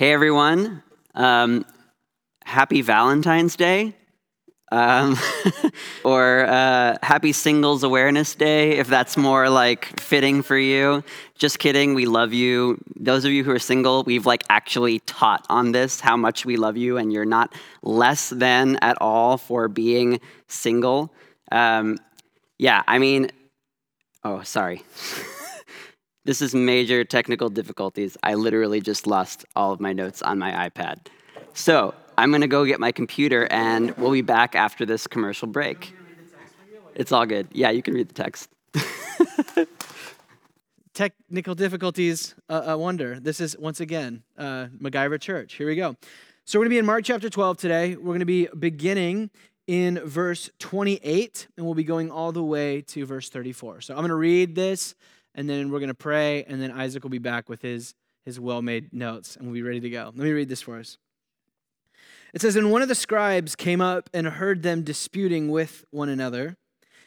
Hey, everyone. Um, happy Valentine's Day. Um, or uh, Happy Singles Awareness Day, if that's more like fitting for you. Just kidding, we love you. Those of you who are single, we've like actually taught on this how much we love you, and you're not less than at all for being single. Um, yeah, I mean, oh, sorry. this is major technical difficulties. I literally just lost all of my notes on my iPad. So, I'm going to go get my computer and we'll be back after this commercial break. It's all good. Yeah, you can read the text. Technical difficulties, uh, a wonder. This is, once again, uh, MacGyver Church. Here we go. So we're going to be in Mark chapter 12 today. We're going to be beginning in verse 28, and we'll be going all the way to verse 34. So I'm going to read this, and then we're going to pray, and then Isaac will be back with his, his well made notes, and we'll be ready to go. Let me read this for us. It says, And one of the scribes came up and heard them disputing with one another.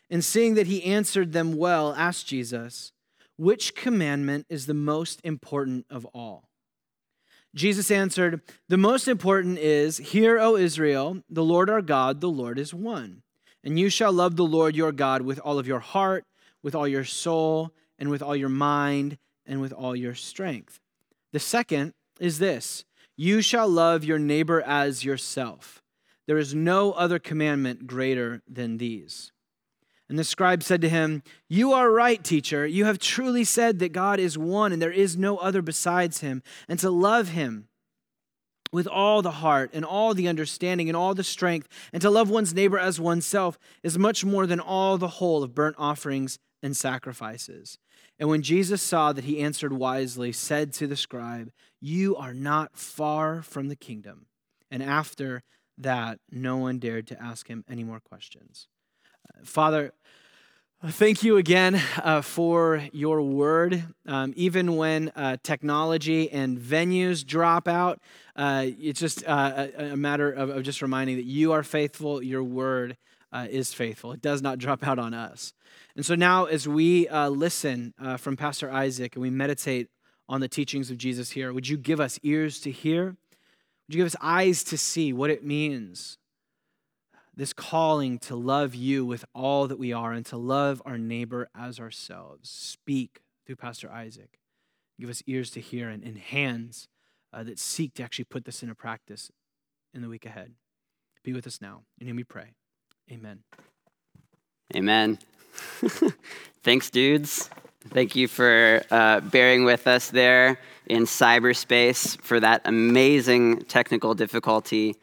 And seeing that he answered them well, asked Jesus, Which commandment is the most important of all? Jesus answered, The most important is, Hear, O Israel, the Lord our God, the Lord is one. And you shall love the Lord your God with all of your heart, with all your soul, and with all your mind, and with all your strength. The second is this you shall love your neighbor as yourself. There is no other commandment greater than these. And the scribe said to him, You are right, teacher. You have truly said that God is one and there is no other besides him, and to love him with all the heart and all the understanding and all the strength, and to love one's neighbor as oneself is much more than all the whole of burnt offerings and sacrifices. And when Jesus saw that he answered wisely, said to the scribe, You are not far from the kingdom. And after that, no one dared to ask him any more questions. Uh, Father, thank you again uh, for your word. Um, even when uh, technology and venues drop out, uh, it's just uh, a, a, matter of, of, just reminding that you are faithful, your word uh, is faithful. It does not drop out on us. And so now, as we uh, listen uh, from Pastor Isaac and we meditate on the teachings of Jesus here, would you give us ears to hear? Would you give us eyes to see what it means? This calling to love you with all that we are and to love our neighbor as ourselves. Speak through Pastor Isaac. Give us ears to hear and, and hands uh, that seek to actually put this into practice in the week ahead. Be with us now. In Him we pray. Amen. Amen. Thanks, dudes. Thank you for uh, bearing with us there in cyberspace for that amazing technical difficulty.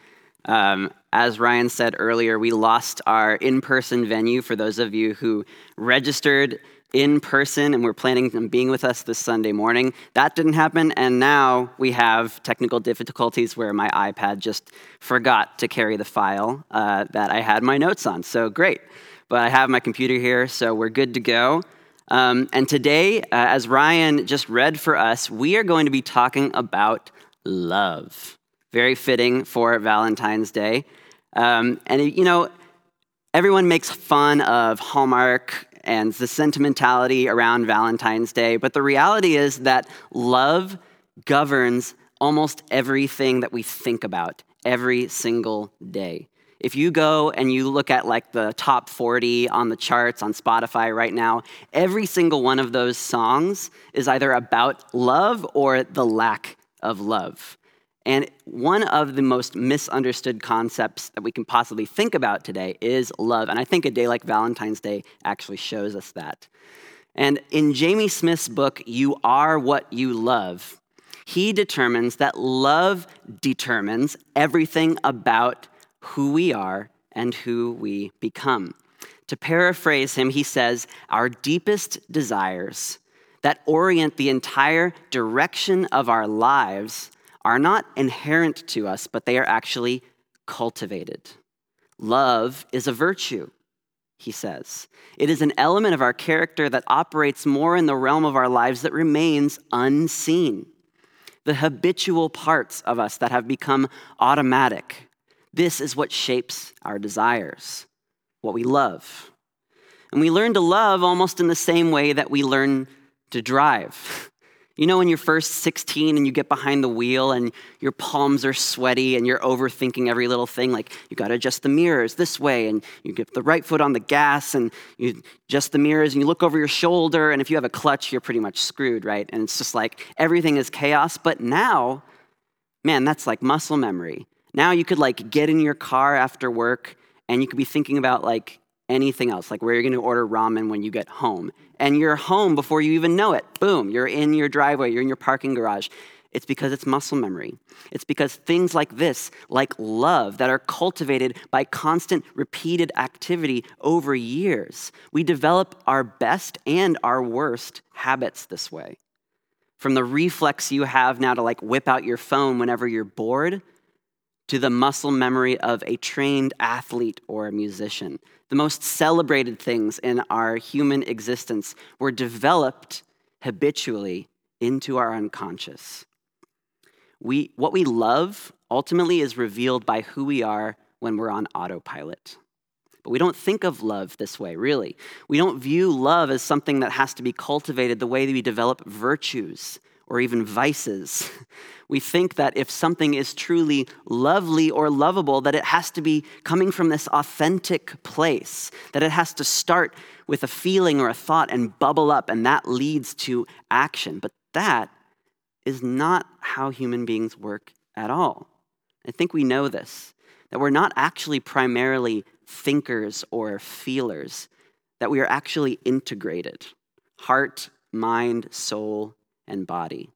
Um, as Ryan said earlier, we lost our in person venue for those of you who registered in person and were planning on being with us this Sunday morning. That didn't happen, and now we have technical difficulties where my iPad just forgot to carry the file uh, that I had my notes on. So great but I have my computer here, so we're good to go. Um, and today, uh, as Ryan just read for us, we are going to be talking about love. Very fitting for Valentine's Day. Um, and, you know, everyone makes fun of Hallmark and the sentimentality around Valentine's Day, but the reality is that love governs almost everything that we think about every single day. If you go and you look at like the top 40 on the charts on Spotify right now, every single one of those songs is either about love or the lack of love. And one of the most misunderstood concepts that we can possibly think about today is love. And I think a day like Valentine's Day actually shows us that. And in Jamie Smith's book, You Are What You Love, he determines that love determines everything about who we are and who we become. To paraphrase him, he says, Our deepest desires that orient the entire direction of our lives are not inherent to us, but they are actually cultivated. Love is a virtue, he says. It is an element of our character that operates more in the realm of our lives that remains unseen. The habitual parts of us that have become automatic this is what shapes our desires, what we love. And we learn to love almost in the same way that we learn to drive. You know, when you're first 16 and you get behind the wheel and your palms are sweaty and you're overthinking every little thing, like you got to adjust the mirrors this way and you get the right foot on the gas and you adjust the mirrors and you look over your shoulder. And if you have a clutch, you're pretty much screwed, right? And it's just like everything is chaos. But now, man, that's like muscle memory. Now you could like get in your car after work and you could be thinking about like anything else, like where you're going to order ramen when you get home. And you're home before you even know it. Boom, you're in your driveway, you're in your parking garage. It's because it's muscle memory. It's because things like this, like love, that are cultivated by constant, repeated activity over years, we develop our best and our worst habits this way. From the reflex you have now to like whip out your phone whenever you're bored, to the muscle memory of a trained athlete or a musician. The most celebrated things in our human existence were developed habitually into our unconscious. We, what we love ultimately is revealed by who we are when we're on autopilot. But we don't think of love this way, really. We don't view love as something that has to be cultivated the way that we develop virtues or even vices. We think that if something is truly lovely or lovable, that it has to be coming from this authentic place, that it has to start with a feeling or a thought and bubble up, and that leads to action. But that is not how human beings work at all. I think we know this, that we're not actually primarily thinkers or feelers, that we are actually integrated heart, mind, soul, and body.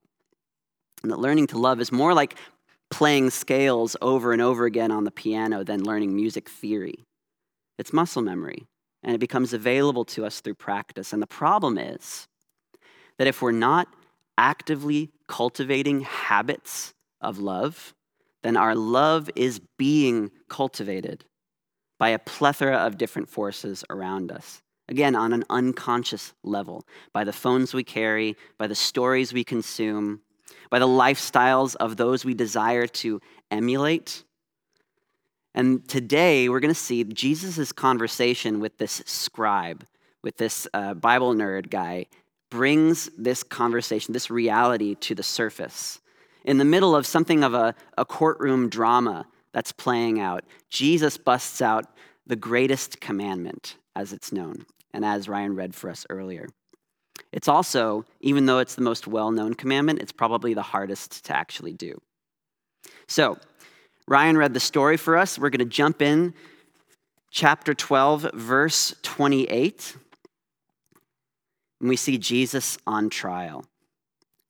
And that learning to love is more like playing scales over and over again on the piano than learning music theory. It's muscle memory, and it becomes available to us through practice. And the problem is that if we're not actively cultivating habits of love, then our love is being cultivated by a plethora of different forces around us. Again, on an unconscious level, by the phones we carry, by the stories we consume, by the lifestyles of those we desire to emulate. And today we're going to see Jesus' conversation with this scribe, with this uh, Bible nerd guy, brings this conversation, this reality to the surface. In the middle of something of a, a courtroom drama that's playing out, Jesus busts out the greatest commandment, as it's known and as Ryan read for us earlier. It's also, even though it's the most well known commandment, it's probably the hardest to actually do. So, Ryan read the story for us. We're going to jump in, chapter 12, verse 28. And we see Jesus on trial.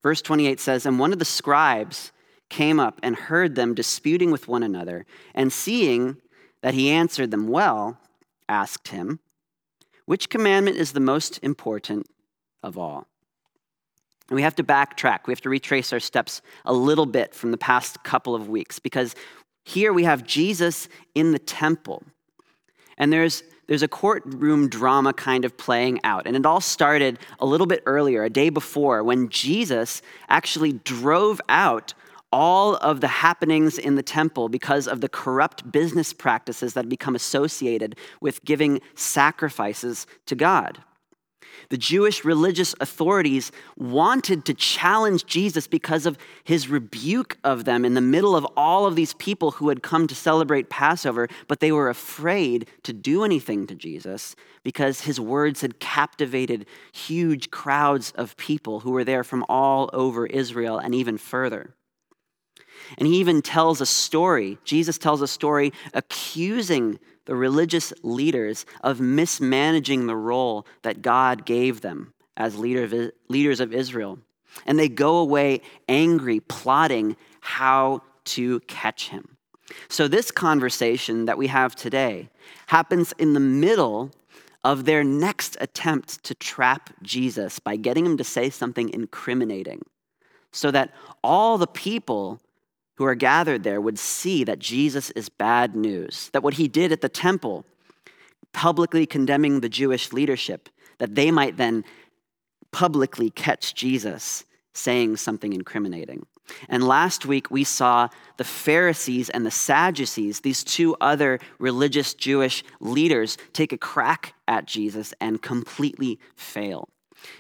Verse 28 says, And one of the scribes came up and heard them disputing with one another, and seeing that he answered them well, asked him, which commandment is the most important of all? And we have to backtrack. We have to retrace our steps a little bit from the past couple of weeks because here we have Jesus in the temple. And there's there's a courtroom drama kind of playing out. And it all started a little bit earlier, a day before, when Jesus actually drove out all of the happenings in the temple because of the corrupt business practices that become associated with giving sacrifices to God. The Jewish religious authorities wanted to challenge Jesus because of his rebuke of them in the middle of all of these people who had come to celebrate Passover, but they were afraid to do anything to Jesus because his words had captivated huge crowds of people who were there from all over Israel and even further. And he even tells a story. Jesus tells a story accusing the religious leaders of mismanaging the role that God gave them as leader leaders of Israel. And they go away angry, plotting how to catch him. So, this conversation that we have today happens in the middle of their next attempt to trap Jesus by getting him to say something incriminating so that all the people who are gathered there would see that Jesus is bad news, that what he did at the temple, publicly condemning the Jewish leadership, that they might then publicly catch Jesus saying something incriminating. And last week we saw the Pharisees and the Sadducees, these two other religious Jewish leaders, take a crack at Jesus and completely fail.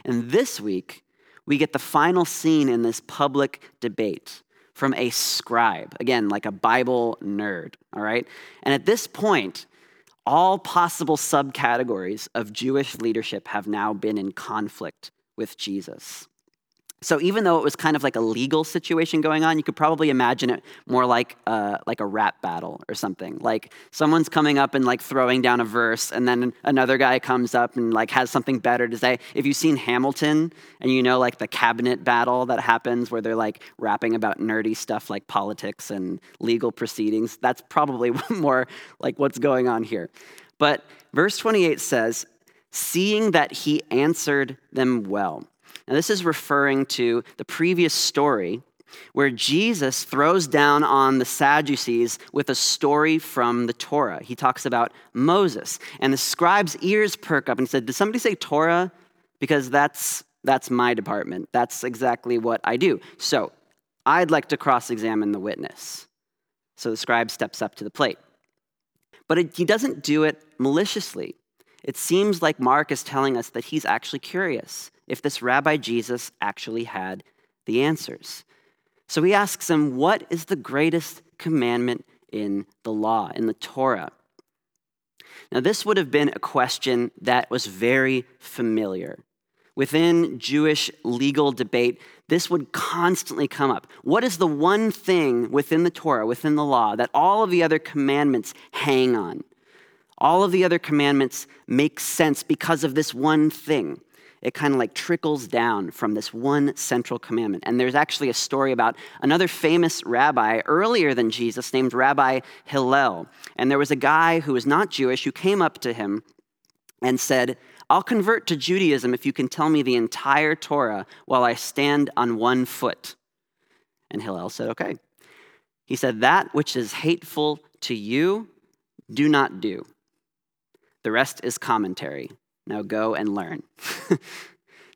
And this week we get the final scene in this public debate from a scribe, again, like a Bible nerd, all right? And at this point, all possible subcategories of Jewish leadership have now been in conflict with Jesus. So even though it was kind of like a legal situation going on, you could probably imagine it more like a, like a rap battle or something. Like someone's coming up and like throwing down a verse, and then another guy comes up and like has something better to say. If you've seen Hamilton and you know like the cabinet battle that happens where they're like rapping about nerdy stuff like politics and legal proceedings, that's probably more like what's going on here. But verse 28 says, "Seeing that he answered them well." Now, this is referring to the previous story where Jesus throws down on the Sadducees with a story from the Torah. He talks about Moses, and the scribe's ears perk up and he said, Did somebody say Torah? Because that's, that's my department. That's exactly what I do. So I'd like to cross examine the witness. So the scribe steps up to the plate. But it, he doesn't do it maliciously. It seems like Mark is telling us that he's actually curious if this Rabbi Jesus actually had the answers. So he asks him, What is the greatest commandment in the law, in the Torah? Now, this would have been a question that was very familiar. Within Jewish legal debate, this would constantly come up. What is the one thing within the Torah, within the law, that all of the other commandments hang on? All of the other commandments make sense because of this one thing it kind of like trickles down from this one central commandment. And there's actually a story about another famous rabbi earlier than Jesus named Rabbi Hillel. And there was a guy who was not Jewish who came up to him and said, I'll convert to Judaism if you can tell me the entire Torah while I stand on one foot. And Hillel said, Okay. He said, That which is hateful to you, do not do. The rest is commentary. Now go and learn.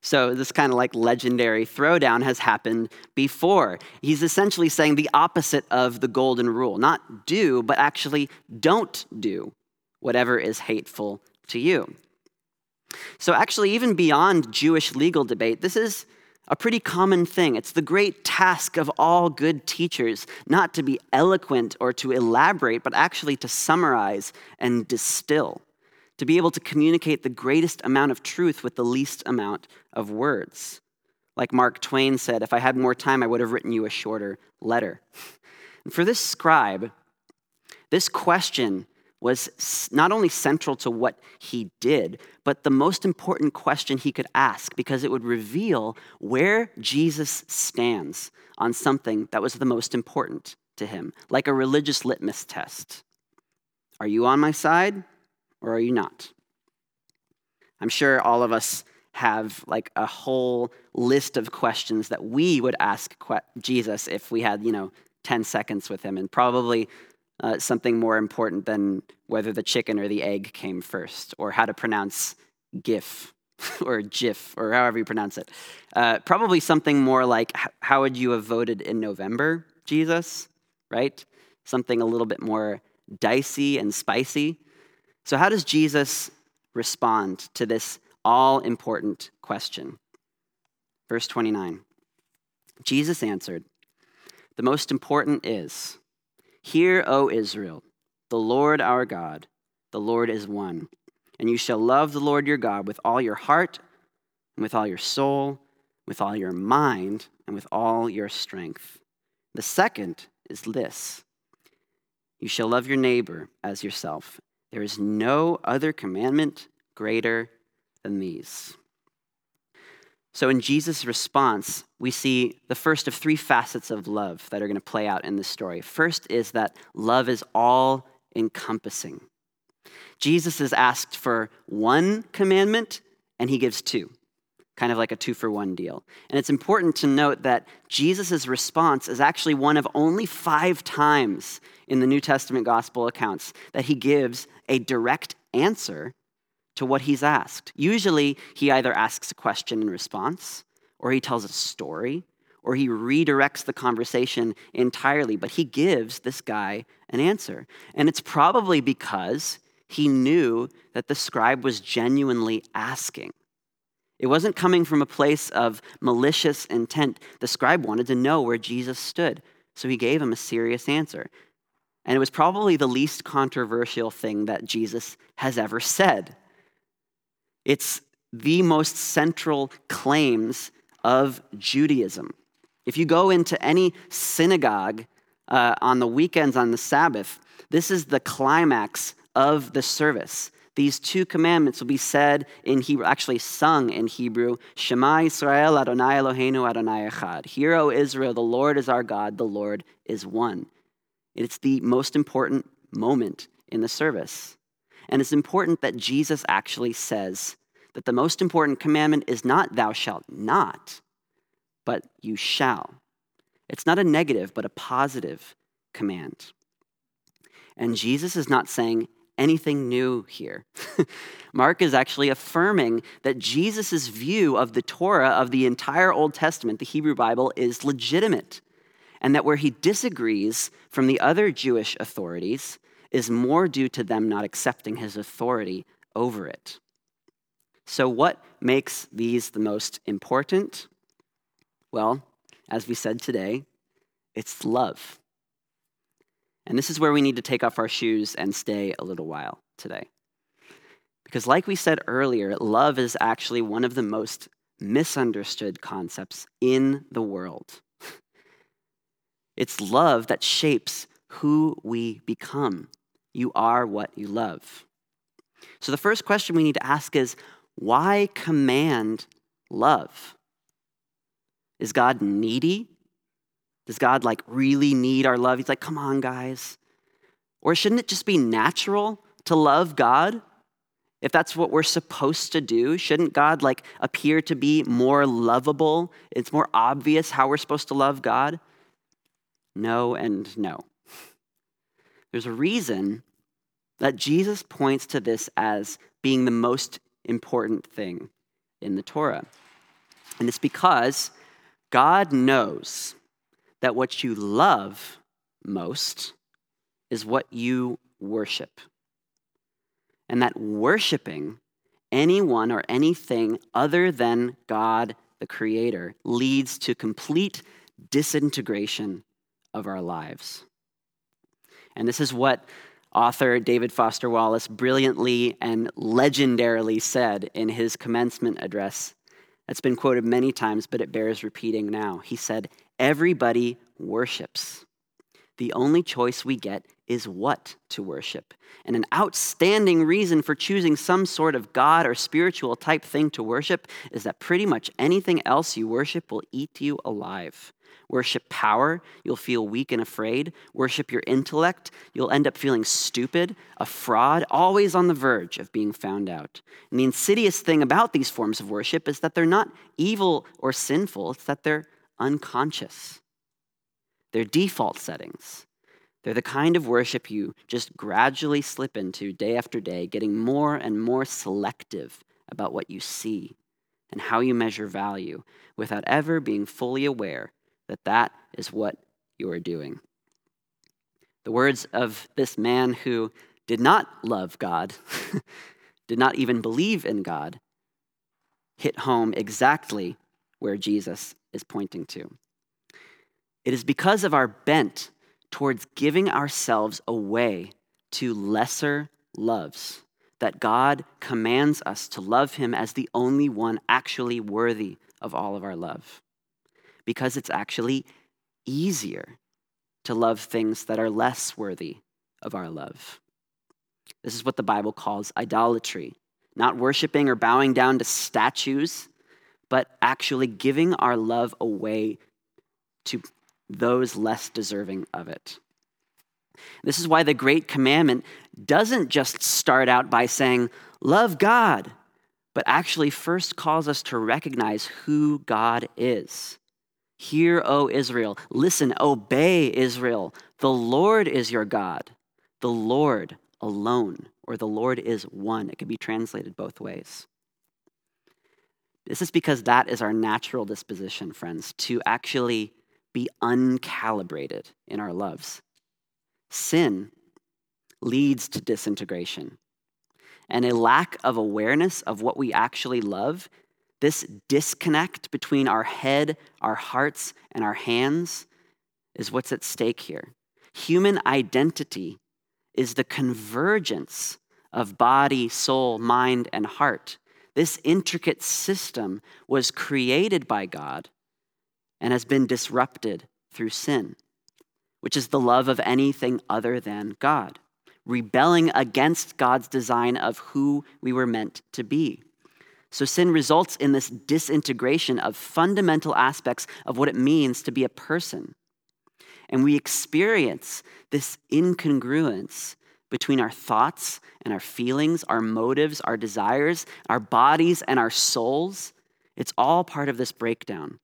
so, this kind of like legendary throwdown has happened before. He's essentially saying the opposite of the golden rule not do, but actually don't do whatever is hateful to you. So, actually, even beyond Jewish legal debate, this is a pretty common thing. It's the great task of all good teachers not to be eloquent or to elaborate, but actually to summarize and distill to be able to communicate the greatest amount of truth with the least amount of words. Like Mark Twain said, if I had more time, I would have written you a shorter letter. And for this scribe, this question was not only central to what he did, but the most important question he could ask because it would reveal where Jesus stands on something that was the most important to him, like a religious litmus test. Are you on my side or are you not? I'm sure all of us have like a whole list of questions that we would ask Jesus if we had, you know, 10 seconds with him, and probably uh, something more important than whether the chicken or the egg came first, or how to pronounce GIF or GIF, or however you pronounce it. Uh, probably something more like, how would you have voted in November, Jesus? Right? Something a little bit more dicey and spicy. So, how does Jesus respond to this all important question? Verse 29 Jesus answered, The most important is, Hear, O Israel, the Lord our God, the Lord is one. And you shall love the Lord your God with all your heart, and with all your soul, with all your mind, and with all your strength. The second is this you shall love your neighbor as yourself. There is no other commandment greater than these. So, in Jesus' response, we see the first of three facets of love that are going to play out in this story. First is that love is all encompassing. Jesus is asked for one commandment, and he gives two, kind of like a two for one deal. And it's important to note that Jesus' response is actually one of only five times in the New Testament gospel accounts that he gives a direct answer to what he's asked. Usually, he either asks a question in response, or he tells a story, or he redirects the conversation entirely, but he gives this guy an answer. And it's probably because he knew that the scribe was genuinely asking. It wasn't coming from a place of malicious intent. The scribe wanted to know where Jesus stood, so he gave him a serious answer. And it was probably the least controversial thing that Jesus has ever said. It's the most central claims of Judaism. If you go into any synagogue uh, on the weekends on the Sabbath, this is the climax of the service. These two commandments will be said in Hebrew, actually sung in Hebrew Shema Israel Adonai Eloheinu Adonai Echad. Hear, O Israel, the Lord is our God, the Lord is one. It's the most important moment in the service. And it's important that Jesus actually says that the most important commandment is not thou shalt not, but you shall. It's not a negative, but a positive command. And Jesus is not saying anything new here. Mark is actually affirming that Jesus' view of the Torah, of the entire Old Testament, the Hebrew Bible, is legitimate. And that where he disagrees from the other Jewish authorities is more due to them not accepting his authority over it. So, what makes these the most important? Well, as we said today, it's love. And this is where we need to take off our shoes and stay a little while today. Because, like we said earlier, love is actually one of the most misunderstood concepts in the world. It's love that shapes who we become. You are what you love. So, the first question we need to ask is why command love? Is God needy? Does God like really need our love? He's like, come on, guys. Or shouldn't it just be natural to love God? If that's what we're supposed to do, shouldn't God like appear to be more lovable? It's more obvious how we're supposed to love God? No and no. There's a reason that Jesus points to this as being the most important thing in the Torah. And it's because God knows that what you love most is what you worship. And that worshiping anyone or anything other than God, the Creator, leads to complete disintegration of our lives. And this is what author David Foster Wallace brilliantly and legendarily said in his commencement address. That's been quoted many times, but it bears repeating now. He said, Everybody worships. The only choice we get is what to worship. And an outstanding reason for choosing some sort of God or spiritual type thing to worship is that pretty much anything else you worship will eat you alive. Worship power, you'll feel weak and afraid. Worship your intellect, you'll end up feeling stupid, a fraud, always on the verge of being found out. And the insidious thing about these forms of worship is that they're not evil or sinful, it's that they're unconscious. They're default settings. They're the kind of worship you just gradually slip into day after day, getting more and more selective about what you see and how you measure value without ever being fully aware that that is what you are doing. The words of this man who did not love God, did not even believe in God, hit home exactly where Jesus is pointing to. It is because of our bent towards giving ourselves away to lesser loves that God commands us to love Him as the only one actually worthy of all of our love because it's actually easier to love things that are less worthy of our love. This is what the Bible calls idolatry not worshiping or bowing down to statues, but actually giving our love away to those less deserving of it. This is why the Great Commandment doesn't just start out by saying, Love God, but actually first calls us to recognize who God is. Hear, O Israel. Listen, obey, Israel. The Lord is your God. The Lord alone, or the Lord is one. It can be translated both ways. This is because that is our natural disposition, friends, to actually be uncalibrated in our loves. Sin leads to disintegration. And a lack of awareness of what we actually love This disconnect between our head, our hearts, and our hands is what's at stake here. Human identity is the convergence of body, soul, mind, and heart. This intricate system was created by God and has been disrupted through sin, which is the love of anything other than God, rebelling against God's design of who we were meant to be. So sin results in this disintegration of fundamental aspects of what it means to be a person. And we experience this incongruence between our thoughts and our feelings, our motives, our desires, our bodies, and our souls. It's all part of this breakdown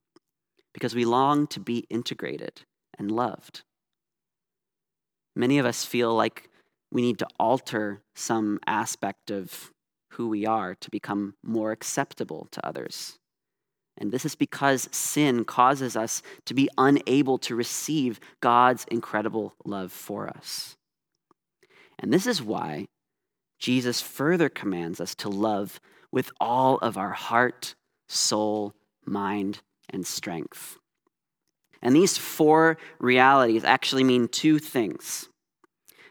because we long to be integrated and loved. Many of us feel like we need to alter some aspect of who we are to become more acceptable to others. And this is because sin causes us to be unable to receive God's incredible love for us. And this is why Jesus further commands us to love with all of our heart, soul, mind, and strength. And these four realities actually mean two things.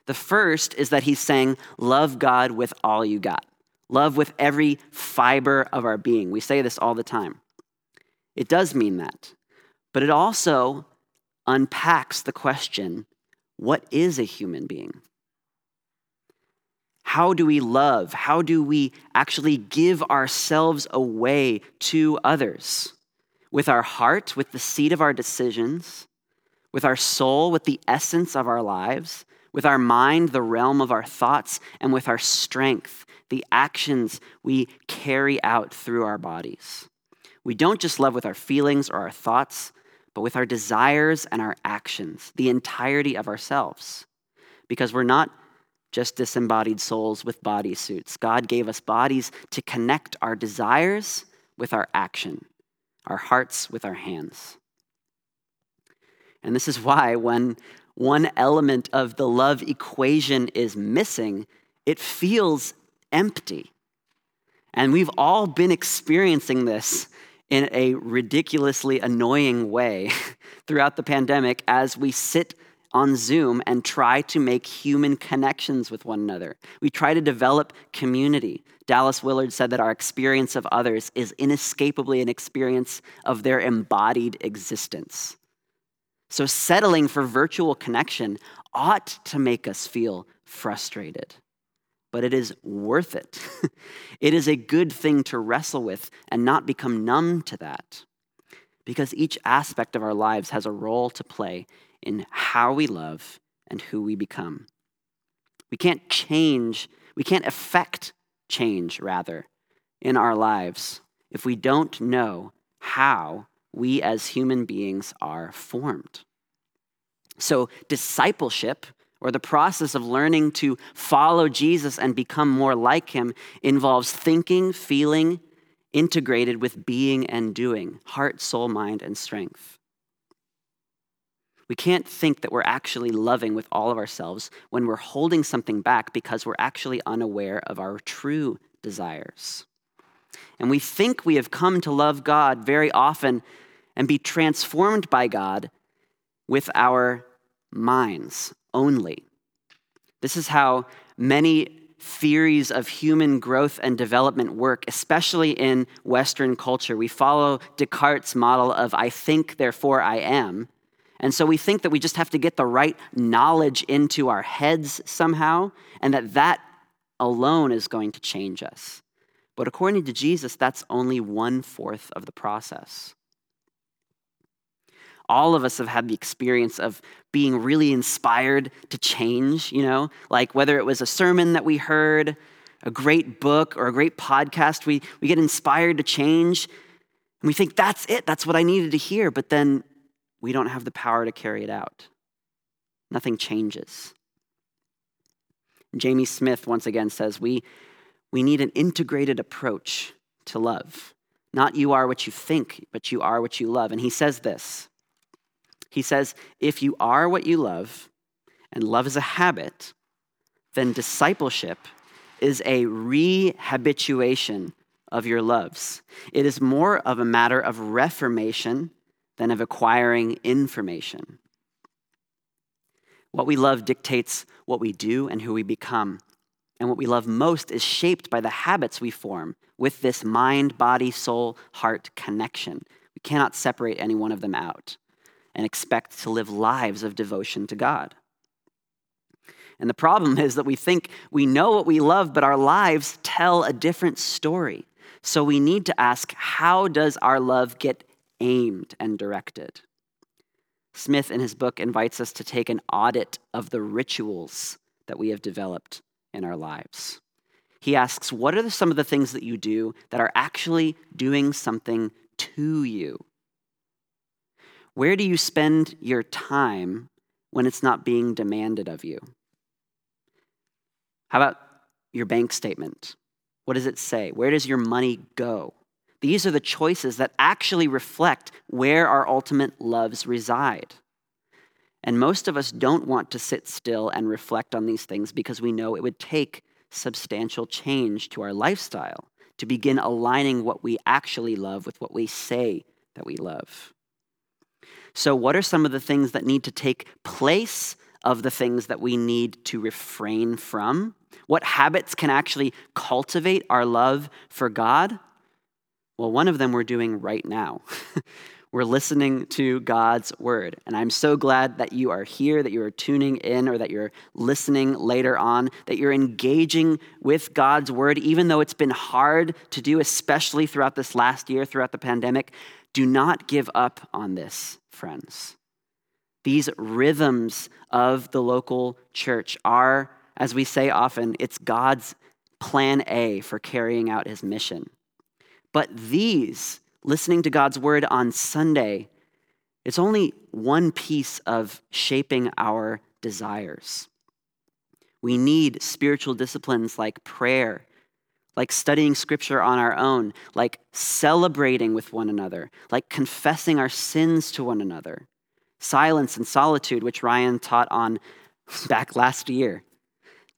The first is that he's saying, Love God with all you got, love with every fiber of our being. We say this all the time. It does mean that. But it also unpacks the question what is a human being? How do we love? How do we actually give ourselves away to others? With our heart, with the seat of our decisions, with our soul, with the essence of our lives, with our mind, the realm of our thoughts, and with our strength, the actions we carry out through our bodies. We don't just love with our feelings or our thoughts, but with our desires and our actions, the entirety of ourselves. Because we're not just disembodied souls with body suits. God gave us bodies to connect our desires with our action, our hearts with our hands. And this is why, when one element of the love equation is missing, it feels empty. And we've all been experiencing this in a ridiculously annoying way throughout the pandemic as we sit on Zoom and try to make human connections with one another. We try to develop community. Dallas Willard said that our experience of others is inescapably an experience of their embodied existence. So, settling for virtual connection ought to make us feel frustrated but it is worth it. it is a good thing to wrestle with and not become numb to that. Because each aspect of our lives has a role to play in how we love and who we become. We can't change, we can't affect change, rather, in our lives if we don't know how we as human beings are formed. So, discipleship or the process of learning to follow Jesus and become more like him involves thinking, feeling, integrated with being and doing, heart, soul, mind, and strength. We can't think that we're actually loving with all of ourselves when we're holding something back because we're actually unaware of our true desires. And we think we have come to love God very often and be transformed by God with our minds only. This is how many theories of human growth and development work, especially in Western culture. We follow Descartes' model of I think, therefore I am. And so we think that we just have to get the right knowledge into our heads somehow, and that that alone is going to change us. But according to Jesus, that's only one fourth of the process. All of us have had the experience of being really inspired to change, you know, like whether it was a sermon that we heard, a great book, or a great podcast, we, we get inspired to change. And we think, that's it, that's what I needed to hear. But then we don't have the power to carry it out. Nothing changes. Jamie Smith once again says, we, we need an integrated approach to love. Not you are what you think, but you are what you love. And he says this he says, if you are what you love, and love is a habit, then discipleship is a rehabituation of your loves. It is more of a matter of reformation than of acquiring information. What we love dictates what we do and who we become. And what we love most is shaped by the habits we form with this mind, body, soul, heart connection. We cannot separate any one of them out and expect to live lives of devotion to God. And the problem is that we think we know what we love, but our lives tell a different story. So we need to ask how does our love get aimed and directed? Smith, in his book, invites us to take an audit of the rituals that we have developed in our lives. He asks, What are some of the things that you do that are actually doing something to you? Where do you spend your time when it's not being demanded of you? How about your bank statement? What does it say? Where does your money go? These are the choices that actually reflect where our ultimate loves reside. And most of us don't want to sit still and reflect on these things because we know it would take substantial change to our lifestyle to begin aligning what we actually love with what we say that we love. So, what are some of the things that need to take place of the things that we need to refrain from? What habits can actually cultivate our love for God? Well, one of them we're doing right now. we're listening to God's word. And I'm so glad that you are here, that you are tuning in, or that you're listening later on, that you're engaging with God's word, even though it's been hard to do, especially throughout this last year, throughout the pandemic. Do not give up on this, friends. These rhythms of the local church are, as we say often, it's God's plan A for carrying out his mission. But these, listening to God's word on Sunday, it's only one piece of shaping our desires. We need spiritual disciplines like prayer, like studying scripture on our own, like celebrating with one another, like confessing our sins to one another silence and solitude, which Ryan taught on back last year.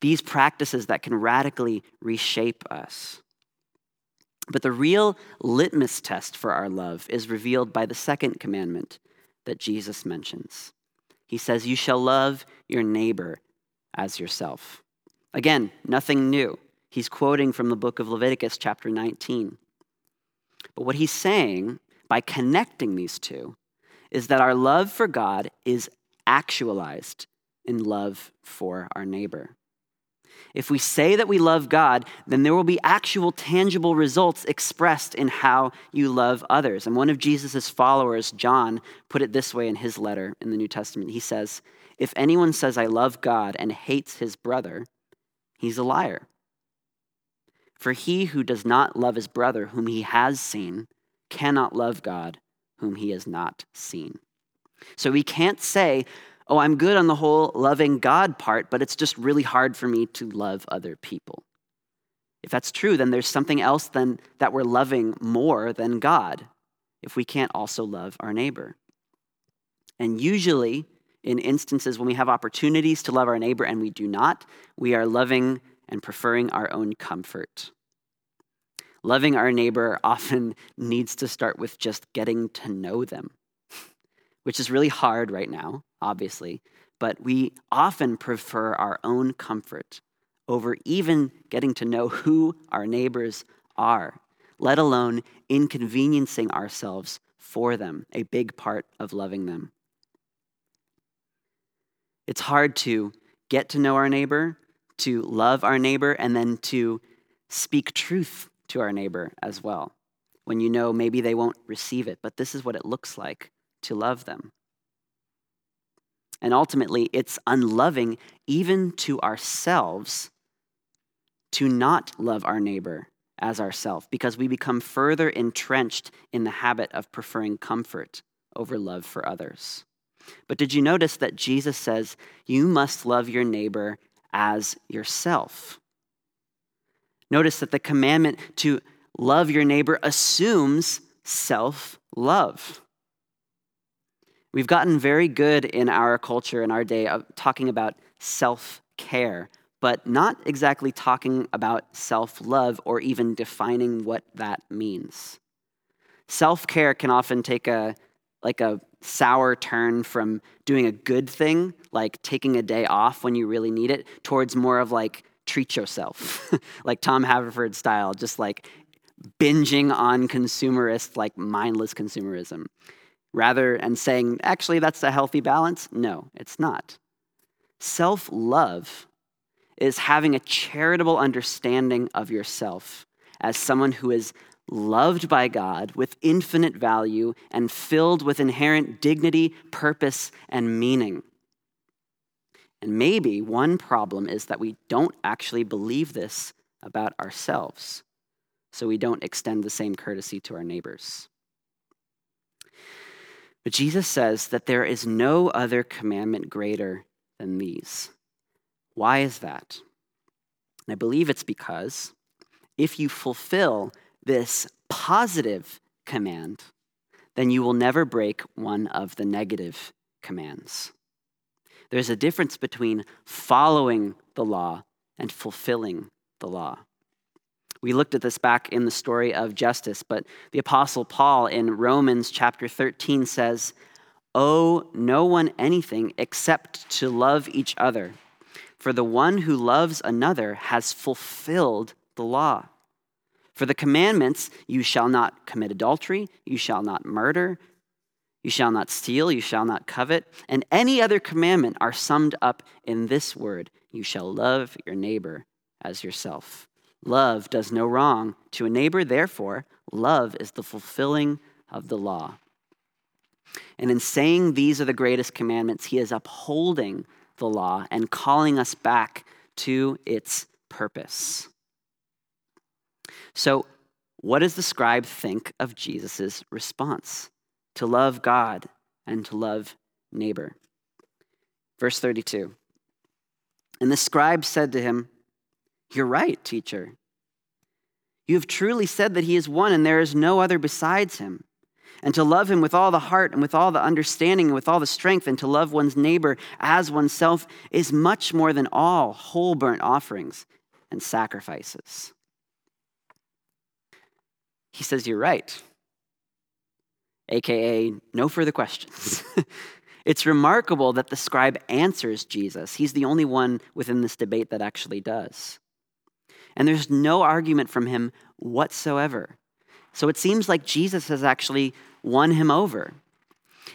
These practices that can radically reshape us. But the real litmus test for our love is revealed by the second commandment that Jesus mentions. He says, You shall love your neighbor as yourself. Again, nothing new. He's quoting from the book of Leviticus, chapter 19. But what he's saying by connecting these two is that our love for God is actualized in love for our neighbor. If we say that we love God, then there will be actual tangible results expressed in how you love others. And one of Jesus' followers, John, put it this way in his letter in the New Testament. He says, If anyone says, I love God and hates his brother, he's a liar. For he who does not love his brother whom he has seen cannot love God whom he has not seen. So we can't say, oh, I'm good on the whole loving God part, but it's just really hard for me to love other people. If that's true, then there's something else then that we're loving more than God if we can't also love our neighbor. And usually, in instances when we have opportunities to love our neighbor and we do not, we are loving and preferring our own comfort. Loving our neighbor often needs to start with just getting to know them, which is really hard right now, obviously, but we often prefer our own comfort over even getting to know who our neighbors are, let alone inconveniencing ourselves for them, a big part of loving them. It's hard to get to know our neighbor, to love our neighbor, and then to speak truth to our neighbor as well. When you know maybe they won't receive it, but this is what it looks like to love them. And ultimately, it's unloving even to ourselves to not love our neighbor as ourself because we become further entrenched in the habit of preferring comfort over love for others. But did you notice that Jesus says, You must love your neighbor as yourself? Notice that the commandment to love your neighbor assumes self love. We've gotten very good in our culture, in our day, of talking about self care, but not exactly talking about self love or even defining what that means. Self care can often take a like a sour turn from doing a good thing, like taking a day off when you really need it, towards more of like treat yourself, like Tom Haverford style, just like binging on consumerist, like mindless consumerism. Rather, and saying, actually, that's a healthy balance? No, it's not. Self love is having a charitable understanding of yourself as someone who is loved by God with infinite value and filled with inherent dignity, purpose, and meaning. And maybe one problem is that we don't actually believe this about ourselves, so we don't extend the same courtesy to our neighbors. But Jesus says that there is no other commandment greater than these. Why is that? And I believe it's because if you fulfill this positive command, then you will never break one of the negative commands. There's a difference between following the law and fulfilling the law. We looked at this back in the story of justice, but the Apostle Paul in Romans chapter 13 says, Owe no one anything except to love each other, for the one who loves another has fulfilled the law. For the commandments, you shall not commit adultery, you shall not murder, you shall not steal, you shall not covet, and any other commandment are summed up in this word you shall love your neighbor as yourself. Love does no wrong to a neighbor, therefore, love is the fulfilling of the law. And in saying these are the greatest commandments, he is upholding the law and calling us back to its purpose. So, what does the scribe think of Jesus' response? To love God and to love neighbor. Verse 32. And the scribe said to him, You're right, teacher. You have truly said that he is one and there is no other besides him. And to love him with all the heart and with all the understanding and with all the strength, and to love one's neighbor as oneself is much more than all whole burnt offerings and sacrifices. He says, You're right. AKA, no further questions. it's remarkable that the scribe answers Jesus. He's the only one within this debate that actually does. And there's no argument from him whatsoever. So it seems like Jesus has actually won him over.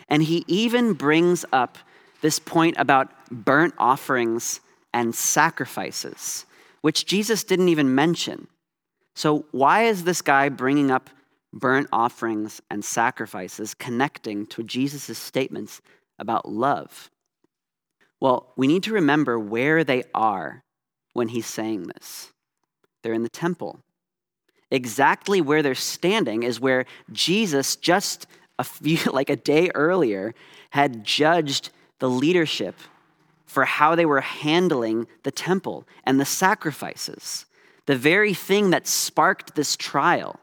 And he even brings up this point about burnt offerings and sacrifices, which Jesus didn't even mention. So, why is this guy bringing up burnt offerings and sacrifices connecting to Jesus' statements about love? Well, we need to remember where they are when he's saying this. They're in the temple. Exactly where they're standing is where Jesus, just a few, like a day earlier, had judged the leadership for how they were handling the temple and the sacrifices the very thing that sparked this trial.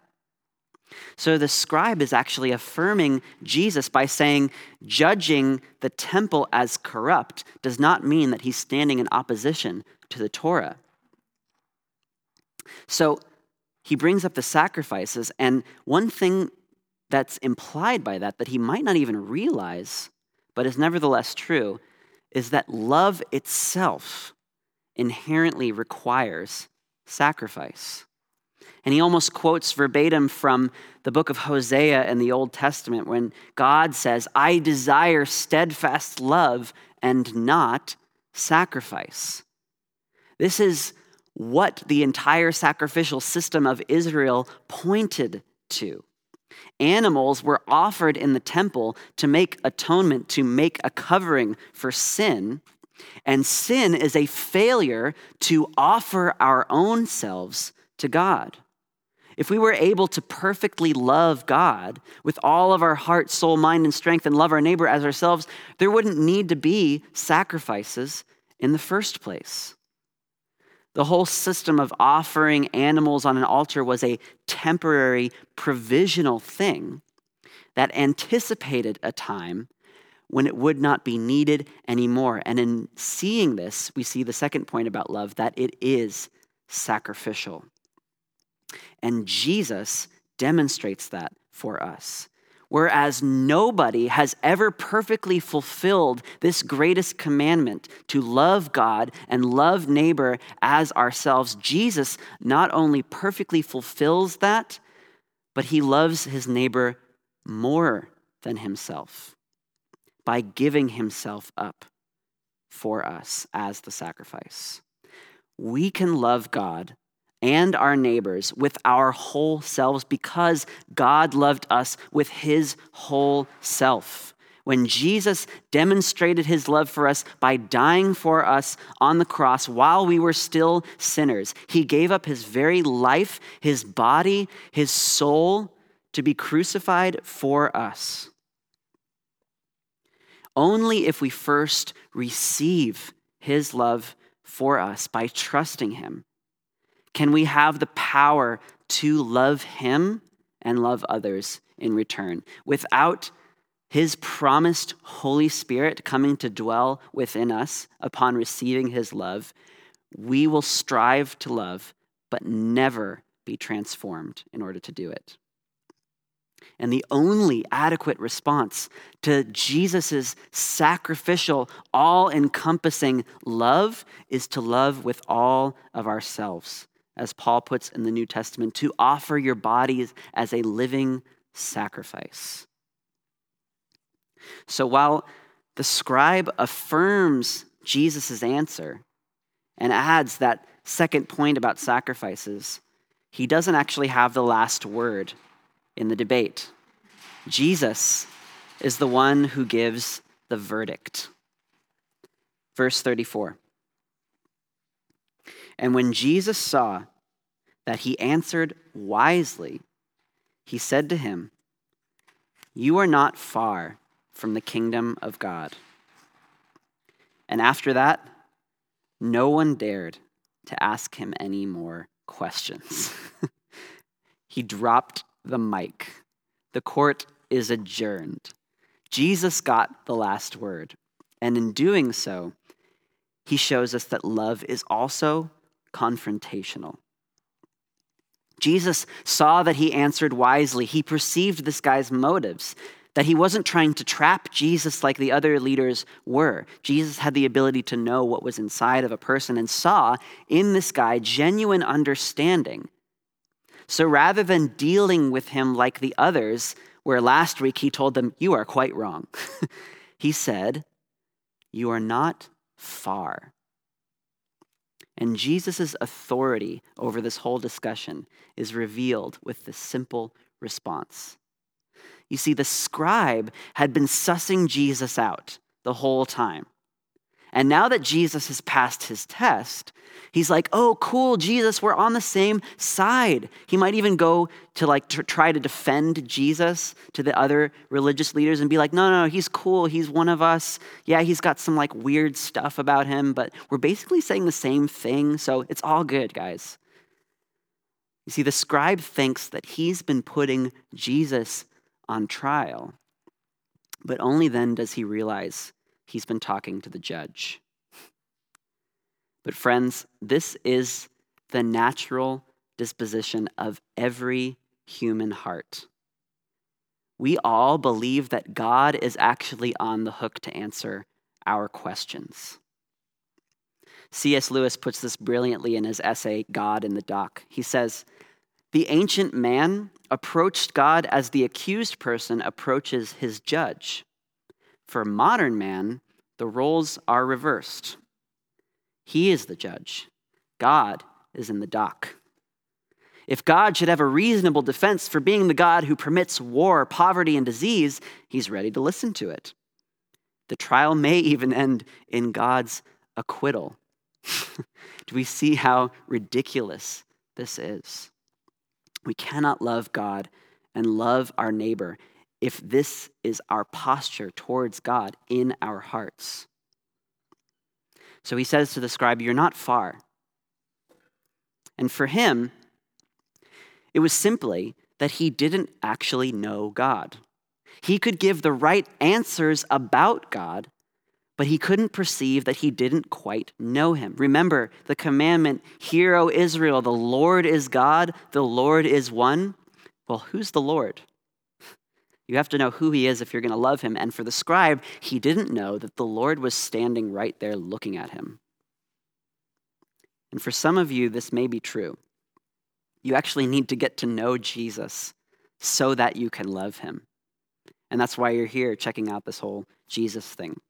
So the scribe is actually affirming Jesus by saying, judging the temple as corrupt does not mean that he's standing in opposition to the Torah. So he brings up the sacrifices, and one thing that's implied by that, that he might not even realize, but is nevertheless true, is that love itself inherently requires sacrifice. And he almost quotes verbatim from the book of Hosea in the Old Testament when God says, I desire steadfast love and not sacrifice. This is what the entire sacrificial system of Israel pointed to. Animals were offered in the temple to make atonement, to make a covering for sin. And sin is a failure to offer our own selves to God. If we were able to perfectly love God with all of our heart, soul, mind, and strength and love our neighbor as ourselves, there wouldn't need to be sacrifices in the first place. The whole system of offering animals on an altar was a temporary, provisional thing that anticipated a time when it would not be needed anymore. And in seeing this, we see the second point about love that it is sacrificial. And Jesus demonstrates that for us. Whereas nobody has ever perfectly fulfilled this greatest commandment to love God and love neighbor as ourselves, Jesus not only perfectly fulfills that, but he loves his neighbor more than himself by giving himself up for us as the sacrifice. We can love God and our neighbors with our whole selves because God loved us with his whole self. When Jesus demonstrated his love for us by dying for us on the cross while we were still sinners, he gave up his very life, his body, his soul to be crucified for us. Only if we first receive his love for us by trusting him can we have the power to love him and love others in return. Without his promised Holy Spirit coming to dwell within us upon receiving his love, we will strive to love, but never be transformed in order to do it. And the only adequate response to Jesus' sacrificial, all encompassing love is to love with all of ourselves, as Paul puts in the New Testament, to offer your bodies as a living sacrifice. So while the scribe affirms Jesus' answer and adds that second point about sacrifices, he doesn't actually have the last word in the debate. Jesus is the one who gives the verdict. Verse 34. And when Jesus saw that he answered wisely, he said to him, You are not far from the kingdom of God. And after that, no one dared to ask him any more questions. he dropped the mic. The court is adjourned. Jesus got the last word. And in doing so, he shows us that love is also confrontational. Jesus saw that he answered wisely. He perceived this guy's motives, that he wasn't trying to trap Jesus like the other leaders were. Jesus had the ability to know what was inside of a person and saw in this guy genuine understanding so rather than dealing with him like the others, where last week he told them, You are quite wrong, he said, You are not far. And Jesus' authority over this whole discussion is revealed with this simple response. You see, the scribe had been sussing Jesus out the whole time. And now that Jesus has passed his test, he's like, oh, cool, Jesus, we're on the same side. He might even go to like try to defend Jesus to the other religious leaders and be like, no, no, no, he's cool. He's one of us. Yeah, he's got some like weird stuff about him, but we're basically saying the same thing. So it's all good, guys. You see, the scribe thinks that he's been putting Jesus on trial, but only then does he realize he's been talking to the judge. But, friends, this is the natural disposition of every human heart. We all believe that God is actually on the hook to answer our questions. C.S. Lewis puts this brilliantly in his essay, God in the Dock. He says, The ancient man approached God as the accused person approaches his judge. For modern man, the roles are reversed. He is the judge, God is in the dock. If God should have a reasonable defense for being the God who permits war, poverty, and disease, he's ready to listen to it. The trial may even end in God's acquittal. Do we see how ridiculous this is? We cannot love God and love our neighbor if this is our posture towards God in our hearts. So he says to the scribe, You're not far. And for him, it was simply that he didn't actually know God. He could give the right answers about God, but he couldn't perceive that he didn't quite know him. Remember the commandment, Hear, O Israel, the Lord is God, the Lord is one. Well, who's the Lord? You have to know who he is if you're going to love him. And for the scribe, he didn't know that the Lord was standing right there looking at him. And for some of you, this may be true. You actually need to get to know Jesus so that you can love him. And that's why you're here checking out this whole Jesus thing.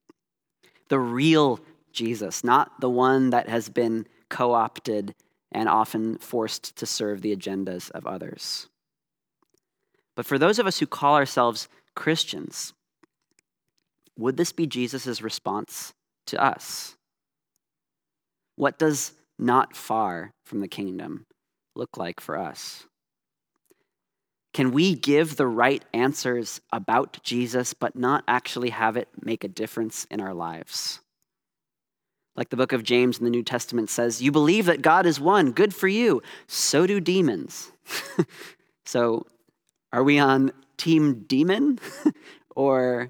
The real Jesus, not the one that has been co opted and often forced to serve the agendas of others. But for those of us who call ourselves Christians, would this be Jesus' response to us? What does not far from the kingdom look like for us? Can we give the right answers about Jesus, but not actually have it make a difference in our lives? Like the book of James in the New Testament says, You believe that God is one, good for you. So do demons. so are we on team demon? or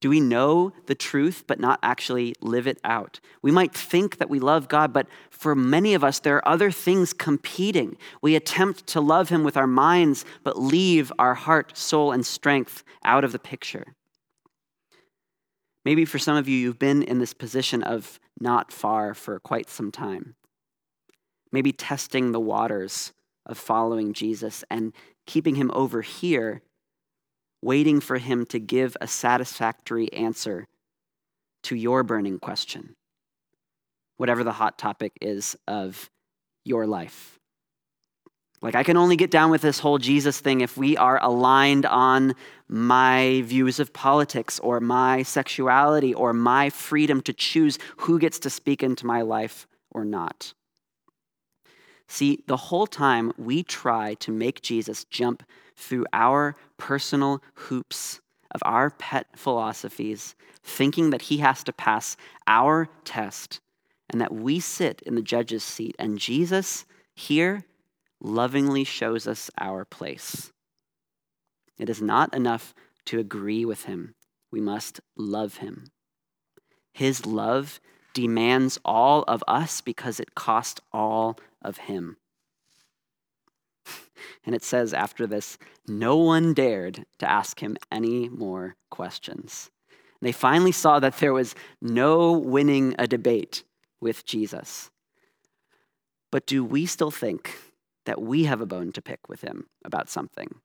do we know the truth but not actually live it out? We might think that we love God, but for many of us, there are other things competing. We attempt to love Him with our minds, but leave our heart, soul, and strength out of the picture. Maybe for some of you, you've been in this position of not far for quite some time. Maybe testing the waters of following Jesus and keeping him over here, waiting for him to give a satisfactory answer to your burning question, whatever the hot topic is of your life. Like, I can only get down with this whole Jesus thing if we are aligned on my views of politics or my sexuality or my freedom to choose who gets to speak into my life or not. See, the whole time we try to make Jesus jump through our personal hoops of our pet philosophies, thinking that he has to pass our test and that we sit in the judge's seat. And Jesus here lovingly shows us our place. It is not enough to agree with him, we must love him. His love demands all of us because it cost all of him. And it says after this, no one dared to ask him any more questions. They finally saw that there was no winning a debate with Jesus. But do we still think that we have a bone to pick with him about something?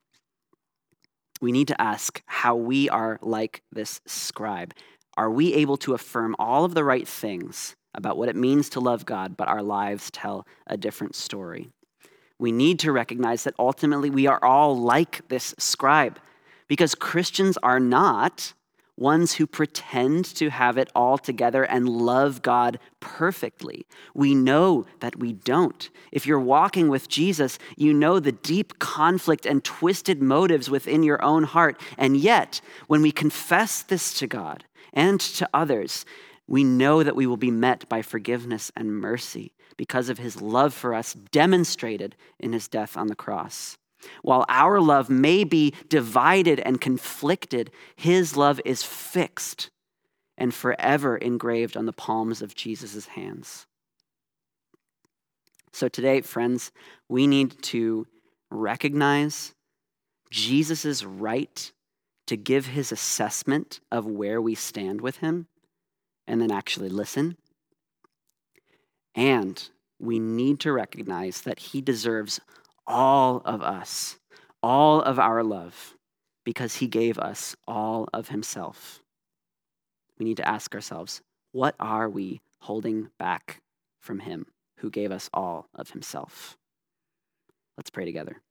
We need to ask how we are like this scribe. Are we able to affirm all of the right things about what it means to love God, but our lives tell a different story? We need to recognize that ultimately we are all like this scribe because Christians are not ones who pretend to have it all together and love God perfectly. We know that we don't. If you're walking with Jesus, you know the deep conflict and twisted motives within your own heart. And yet, when we confess this to God, and to others, we know that we will be met by forgiveness and mercy because of his love for us demonstrated in his death on the cross. While our love may be divided and conflicted, his love is fixed and forever engraved on the palms of Jesus' hands. So today, friends, we need to recognize Jesus' right to give his assessment of where we stand with him and then actually listen. And we need to recognize that he deserves all of us, all of our love, because he gave us all of himself. We need to ask ourselves what are we holding back from him who gave us all of himself? Let's pray together.